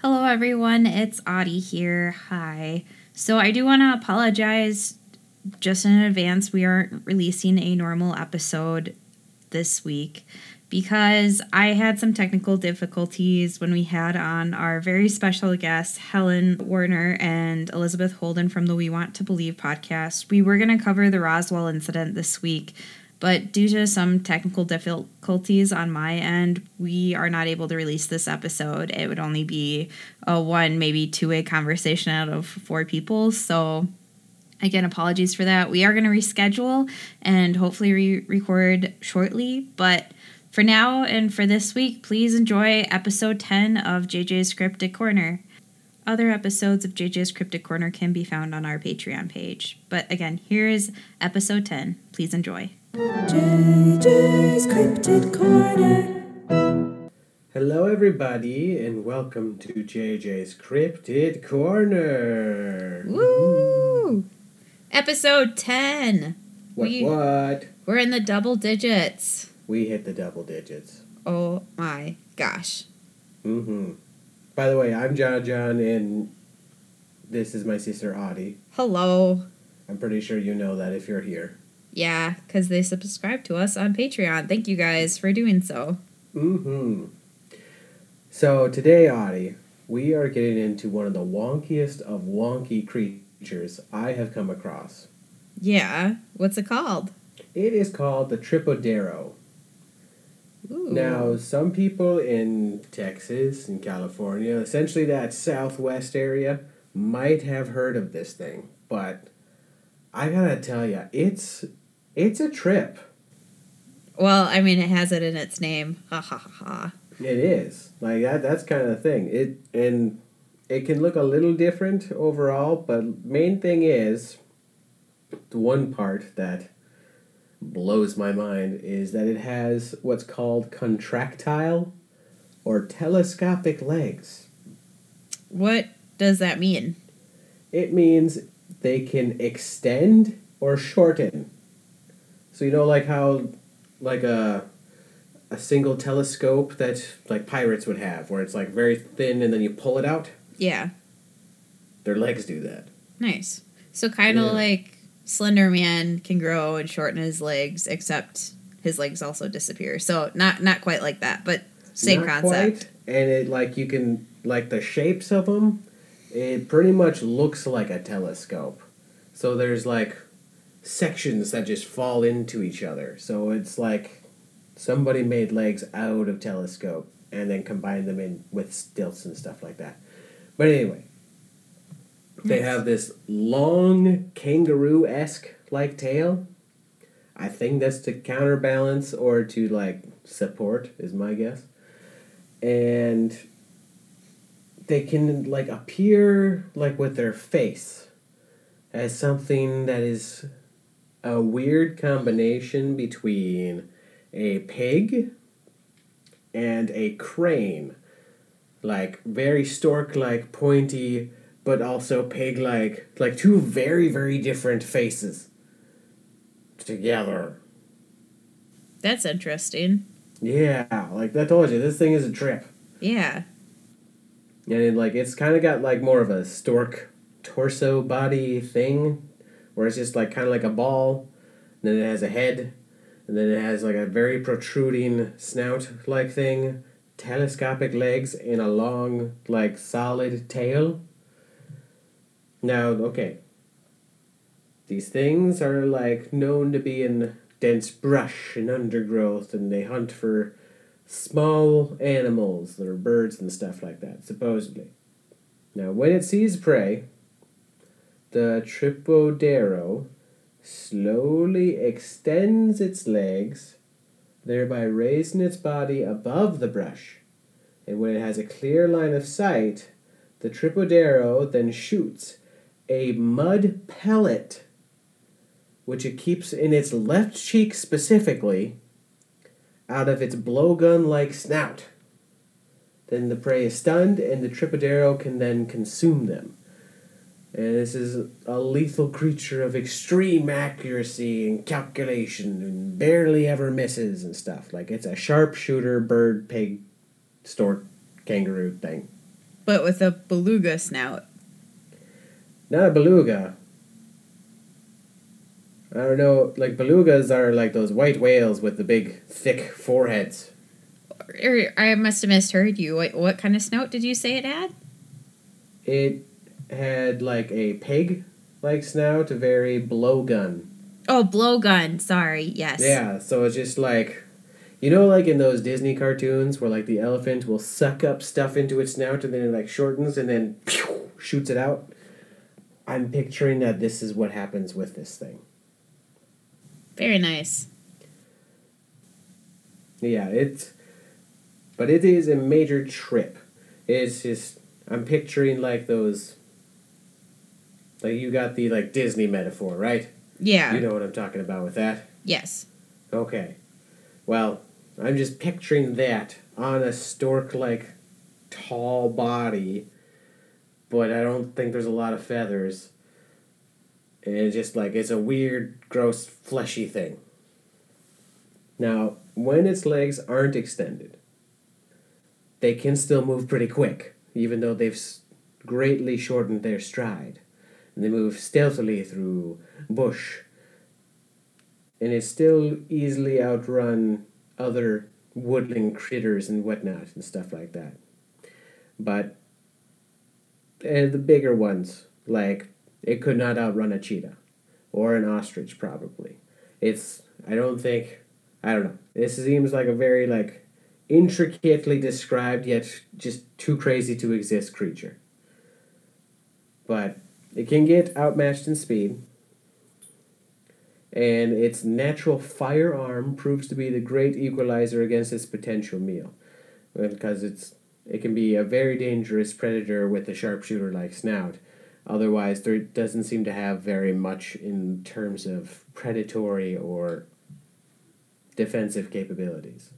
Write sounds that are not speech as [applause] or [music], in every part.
Hello, everyone. It's Audie here. Hi. So, I do want to apologize just in advance. We aren't releasing a normal episode this week because I had some technical difficulties when we had on our very special guests, Helen Warner and Elizabeth Holden from the We Want to Believe podcast. We were going to cover the Roswell incident this week, but due to some technical difficulties on my end, we are not able to release this episode. It would only be a one, maybe two way conversation out of four people. So, again, apologies for that. We are going to reschedule and hopefully re record shortly. But for now and for this week, please enjoy episode 10 of JJ's Cryptid Corner. Other episodes of JJ's Cryptid Corner can be found on our Patreon page. But again, here is episode 10. Please enjoy. JJ's Cryptid Corner. Hello, everybody, and welcome to JJ's Cryptid Corner. Woo! Episode 10. What? We- What? We're in the double digits. We hit the double digits. Oh my gosh. Mm-hmm. By the way, I'm John John, and this is my sister Audie. Hello. I'm pretty sure you know that if you're here. Yeah, because they subscribe to us on Patreon. Thank you guys for doing so. Mm-hmm. So today, Audie, we are getting into one of the wonkiest of wonky creatures I have come across. Yeah. What's it called? It is called the Tripodero. Ooh. Now, some people in Texas and California, essentially that southwest area, might have heard of this thing, but I gotta tell you, it's it's a trip. Well, I mean, it has it in its name. Ha ha ha ha. It is like that. That's kind of the thing. It and it can look a little different overall, but main thing is the one part that blows my mind is that it has what's called contractile or telescopic legs. What does that mean? It means they can extend or shorten. So you know like how like a a single telescope that like pirates would have where it's like very thin and then you pull it out? Yeah. Their legs do that. Nice. So kind of Yeah. like Slender Man can grow and shorten his legs, except his legs also disappear. So not not quite like that, but same Not concept. quite, and it like you can like the shapes of them. It pretty much looks like a telescope. So there's like sections that just fall into each other. So it's like somebody made legs out of telescope and then combined them in with stilts and stuff like that. But anyway, they have this long kangaroo esque like tail. I think that's to counterbalance or to like support is my guess. And they can like appear like with their face as something that is a weird combination between a pig and a crane. Like very stork like pointy but also pig like like two very very different faces together. That's interesting. Yeah, like I told you, this thing is a trip. Yeah. And it, like it's kind of got like more of a stork torso body thing, where it's just like kind of like a ball, and then it has a head, and then it has like a very protruding snout like thing, telescopic legs, and a long like solid tail. Now, okay. These things are like known to be in dense brush and undergrowth, and they hunt for small animals that are birds and stuff like that, supposedly. Now, when it sees prey, the Tripodero slowly extends its legs, thereby raising its body above the brush. And when it has a clear line of sight, the Tripodero then shoots a mud pellet, which it keeps in its left cheek specifically out of its blowgun like snout. Then the prey is stunned, and the Tripodero can then consume them. And this is a lethal creature of extreme accuracy and calculation, and barely ever misses and stuff. Like it's a sharpshooter bird, pig, stork, kangaroo thing. but with a beluga snout. Not a beluga. I don't know. Like belugas are like those white whales with the big, thick foreheads. Or, I must have misheard you. What, what kind of snout did you say it had? It had like a pig-like snout, a very blowgun. Oh, blowgun. Sorry. Yes. Yeah, so it's just like, you know, like in those Disney cartoons where like the elephant will suck up stuff into its snout and then it like shortens and then pew, shoots it out. I'm picturing that this is what happens with this thing. Very nice. Yeah, it's, but it is a major trip. It's just I'm picturing like those. Like you got the like Disney metaphor, right? Yeah. You know what I'm talking about with that. Yes. Okay. Well, I'm just picturing that on a stork like tall body, but I don't think there's a lot of feathers. And it's just like it's a weird, gross, fleshy thing. Now, when its legs aren't extended, they can still move pretty quick, even though they've greatly shortened their stride. They move stealthily through bush and it still easily outrun other woodland critters and whatnot and stuff like that. But uh, the bigger ones, like it could not outrun a cheetah or an ostrich, probably. It's I don't think I don't know. This seems like a very like intricately described yet just too crazy to exist creature. But it can get outmatched in speed. And its natural firearm proves to be the great equalizer against its potential meal. Because it's it can be a very dangerous predator with a sharpshooter like snout. Otherwise there doesn't seem to have very much in terms of predatory or defensive capabilities.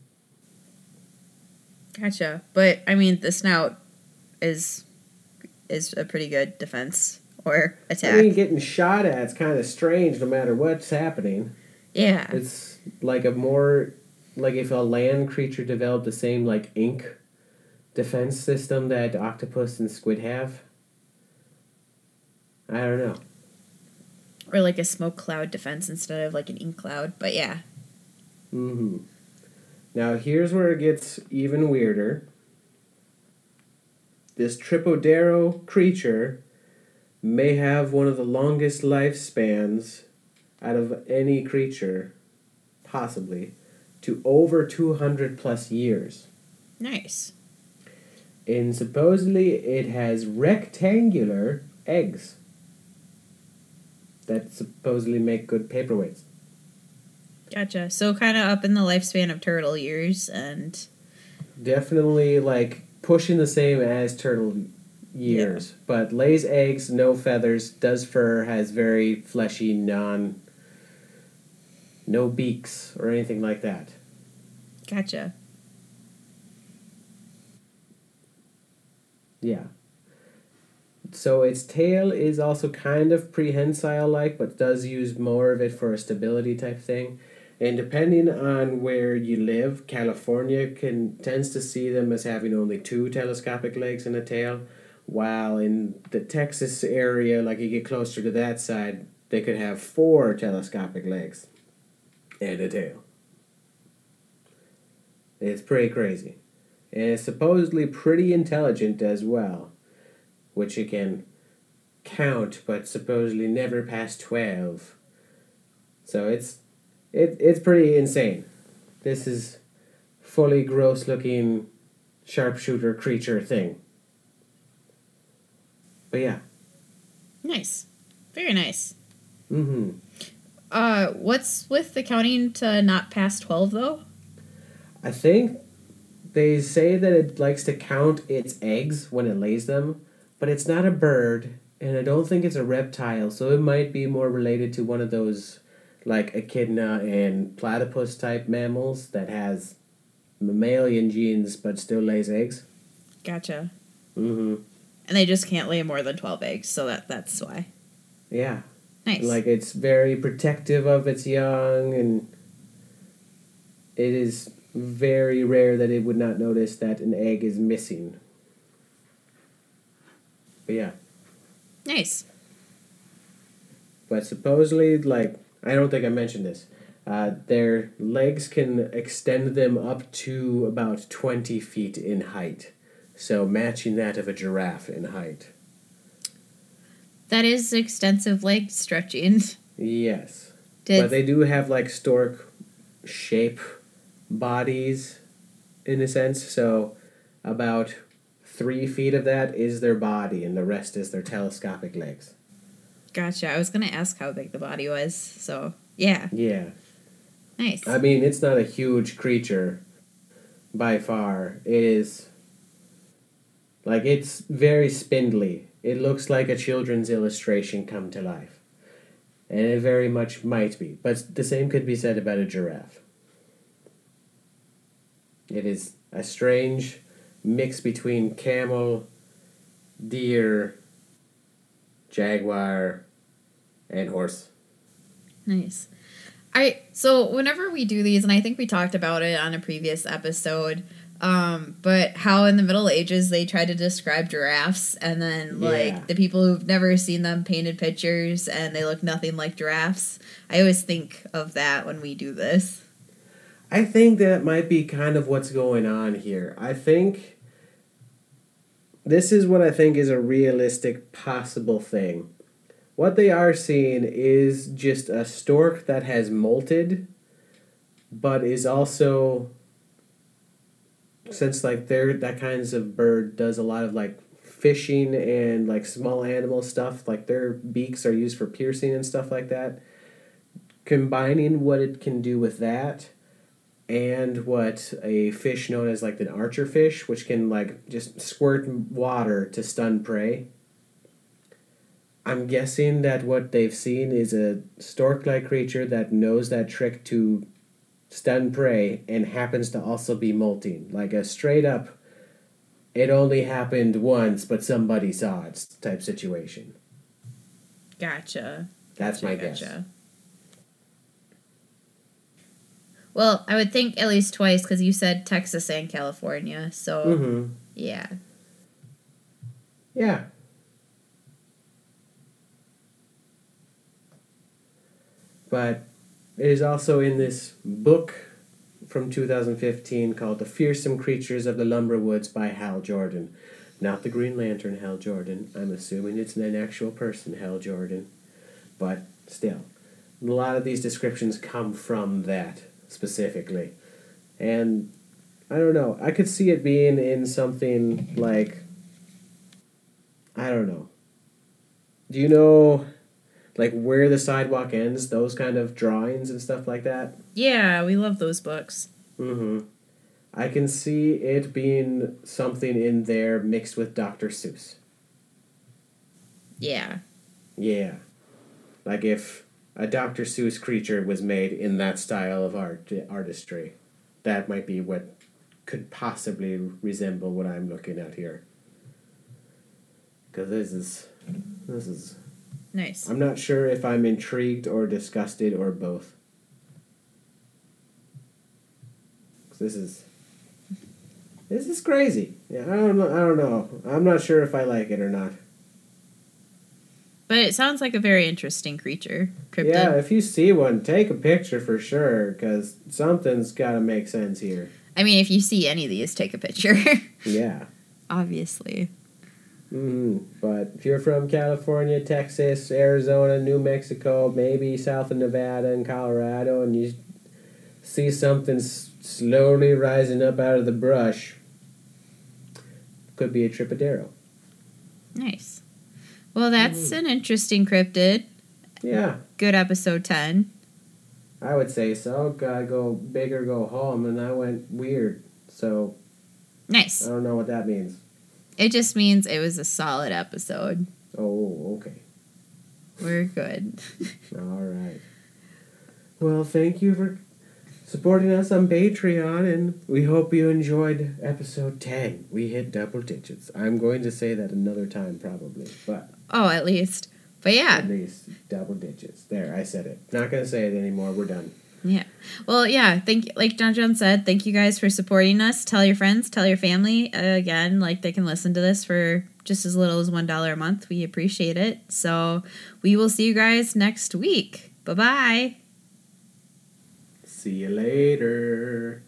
Gotcha. But I mean, the snout is is a pretty good defense or attack. i mean getting shot at is kind of strange no matter what's happening yeah. It's like a more like if a land creature developed the same like ink defense system that octopus and squid have. I don't know. Or like a smoke cloud defense instead of like an ink cloud. But yeah. Mm-hmm. Now here's where it gets even weirder. This Tripodero creature may have one of the longest lifespans out of any creature, possibly, to over 200 plus years. Nice. And supposedly it has rectangular eggs that supposedly make good paperweights. Gotcha. So kind of up in the lifespan of turtle years and Definitely like pushing the same as turtle years, but lays eggs, no feathers, does fur, has very fleshy, non, no beaks or anything like that. gotcha. Yeah. So its tail is also kind of prehensile like, but does use more of it for a stability type thing. And depending on where you live, California can tends to see them as having only two telescopic legs and a tail, while in the Texas area, like you get closer to that side, they could have four telescopic legs and a tail. It's pretty crazy. And it's supposedly pretty intelligent as well, which it can count, but supposedly never past 12. So it's it, it's pretty insane. This is fully gross looking sharpshooter creature thing. But yeah. Nice. Very nice. Mm-hmm. Uh what's with the counting to not past 12 though? I think they say that it likes to count its eggs when it lays them, but it's not a bird, and I don't think it's a reptile, so it might be more related to one of those like echidna and platypus type mammals that has mammalian genes but still lays eggs. Gotcha. Mm-hmm. And they just can't lay more than 12 eggs, so that that's why. Yeah. Nice. Like it's very protective of its young and it is very rare that it would not notice that an egg is missing. But yeah. Nice. But supposedly, like, I don't think I mentioned this. Uh, their legs can extend them up to about 20 feet in height. So matching that of a giraffe in height. That is extensive leg stretching. Yes. Did But they do have like stork shape bodies in a sense. So about three feet of that is their body, and the rest is their telescopic legs. gotcha. I was gonna ask how big the body was. So yeah, Yeah. nice. I mean, it's not a huge creature by far. It is like it's very spindly. It looks like a children's illustration come to life. And it very much might be, but the same could be said about a giraffe. It is a strange mix between camel, deer, jaguar, and horse. Nice. I so whenever we do these, and I think we talked about it on a previous episode, um, but how in the Middle Ages they tried to describe giraffes, and then Yeah. like the people who've never seen them painted pictures, and they look nothing like giraffes. I always think of that when we do this. I think that might be kind of what's going on here. I think this is what I think is a realistic possible thing. What they are seeing is just a stork that has molted, but is also since like they're that kinds of bird does a lot of like fishing and like small animal stuff, like their beaks are used for piercing and stuff like that. Combining what it can do with that and what a fish known as like an archer fish, which can like just squirt water to stun prey. I'm guessing that what they've seen is a stork like creature that knows that trick to stun prey and happens to also be molting. Like a straight up, it only happened once, but somebody saw it type situation. Gotcha. That's my guess. Gotcha. Well, I would think at least twice because you said Texas and California. So Mm-hmm. yeah, Yeah. But it is also in this book from 2015 called The Fearsome Creatures of the Lumber Woods by Hal Jordan. Not the Green Lantern Hal Jordan. I'm assuming it's an actual person, Hal Jordan. But still, a lot of these descriptions come from that specifically. And I don't know. I could see it being in something like I don't know. Do you know like where the sidewalk ends, those kind of drawings and stuff like that? yeah, we love those books. Mm-hmm. I can see it being something in there mixed with Dr. Seuss. Yeah, Yeah. Like if a Dr. Seuss creature was made in that style of art artistry. That might be what could possibly resemble what I'm looking at here. Cuz this is this is nice. I'm not sure if I'm intrigued or disgusted or both. This is this is crazy. Yeah, I don't know. I don't know. I'm not sure if I like it or not. But it sounds like a very interesting creature. Cryptid. Yeah, if you see one, take a picture for sure, because something's got to make sense here. I mean, if you see any of these, take a picture. [laughs] Yeah. Obviously. Hmm But if you're from California, Texas, Arizona, New Mexico, maybe south of Nevada and Colorado, and you see something s- slowly rising up out of the brush, could be a Tripodero. Nice. Well, that's an interesting cryptid. Yeah, Good episode 10. I would say so. Gotta go big or go home, and I went weird. So Nice. I don't know what that means. It just means it was a solid episode. Oh, okay. We're good. [laughs] All right. Well, thank you for supporting us on Patreon, and we hope you enjoyed episode 10. We hit double digits. I'm going to say that another time, probably, but oh, at least. But yeah. at least double digits. There, I said it. Not going to say it anymore. We're done. Yeah. Well, yeah. Thank like John John said. Thank you guys for supporting us. Tell your friends. Tell your family. Uh, again, like they can listen to this for just as little as one dollar a month. We appreciate it. So we will see you guys next week. Bye bye. See you later.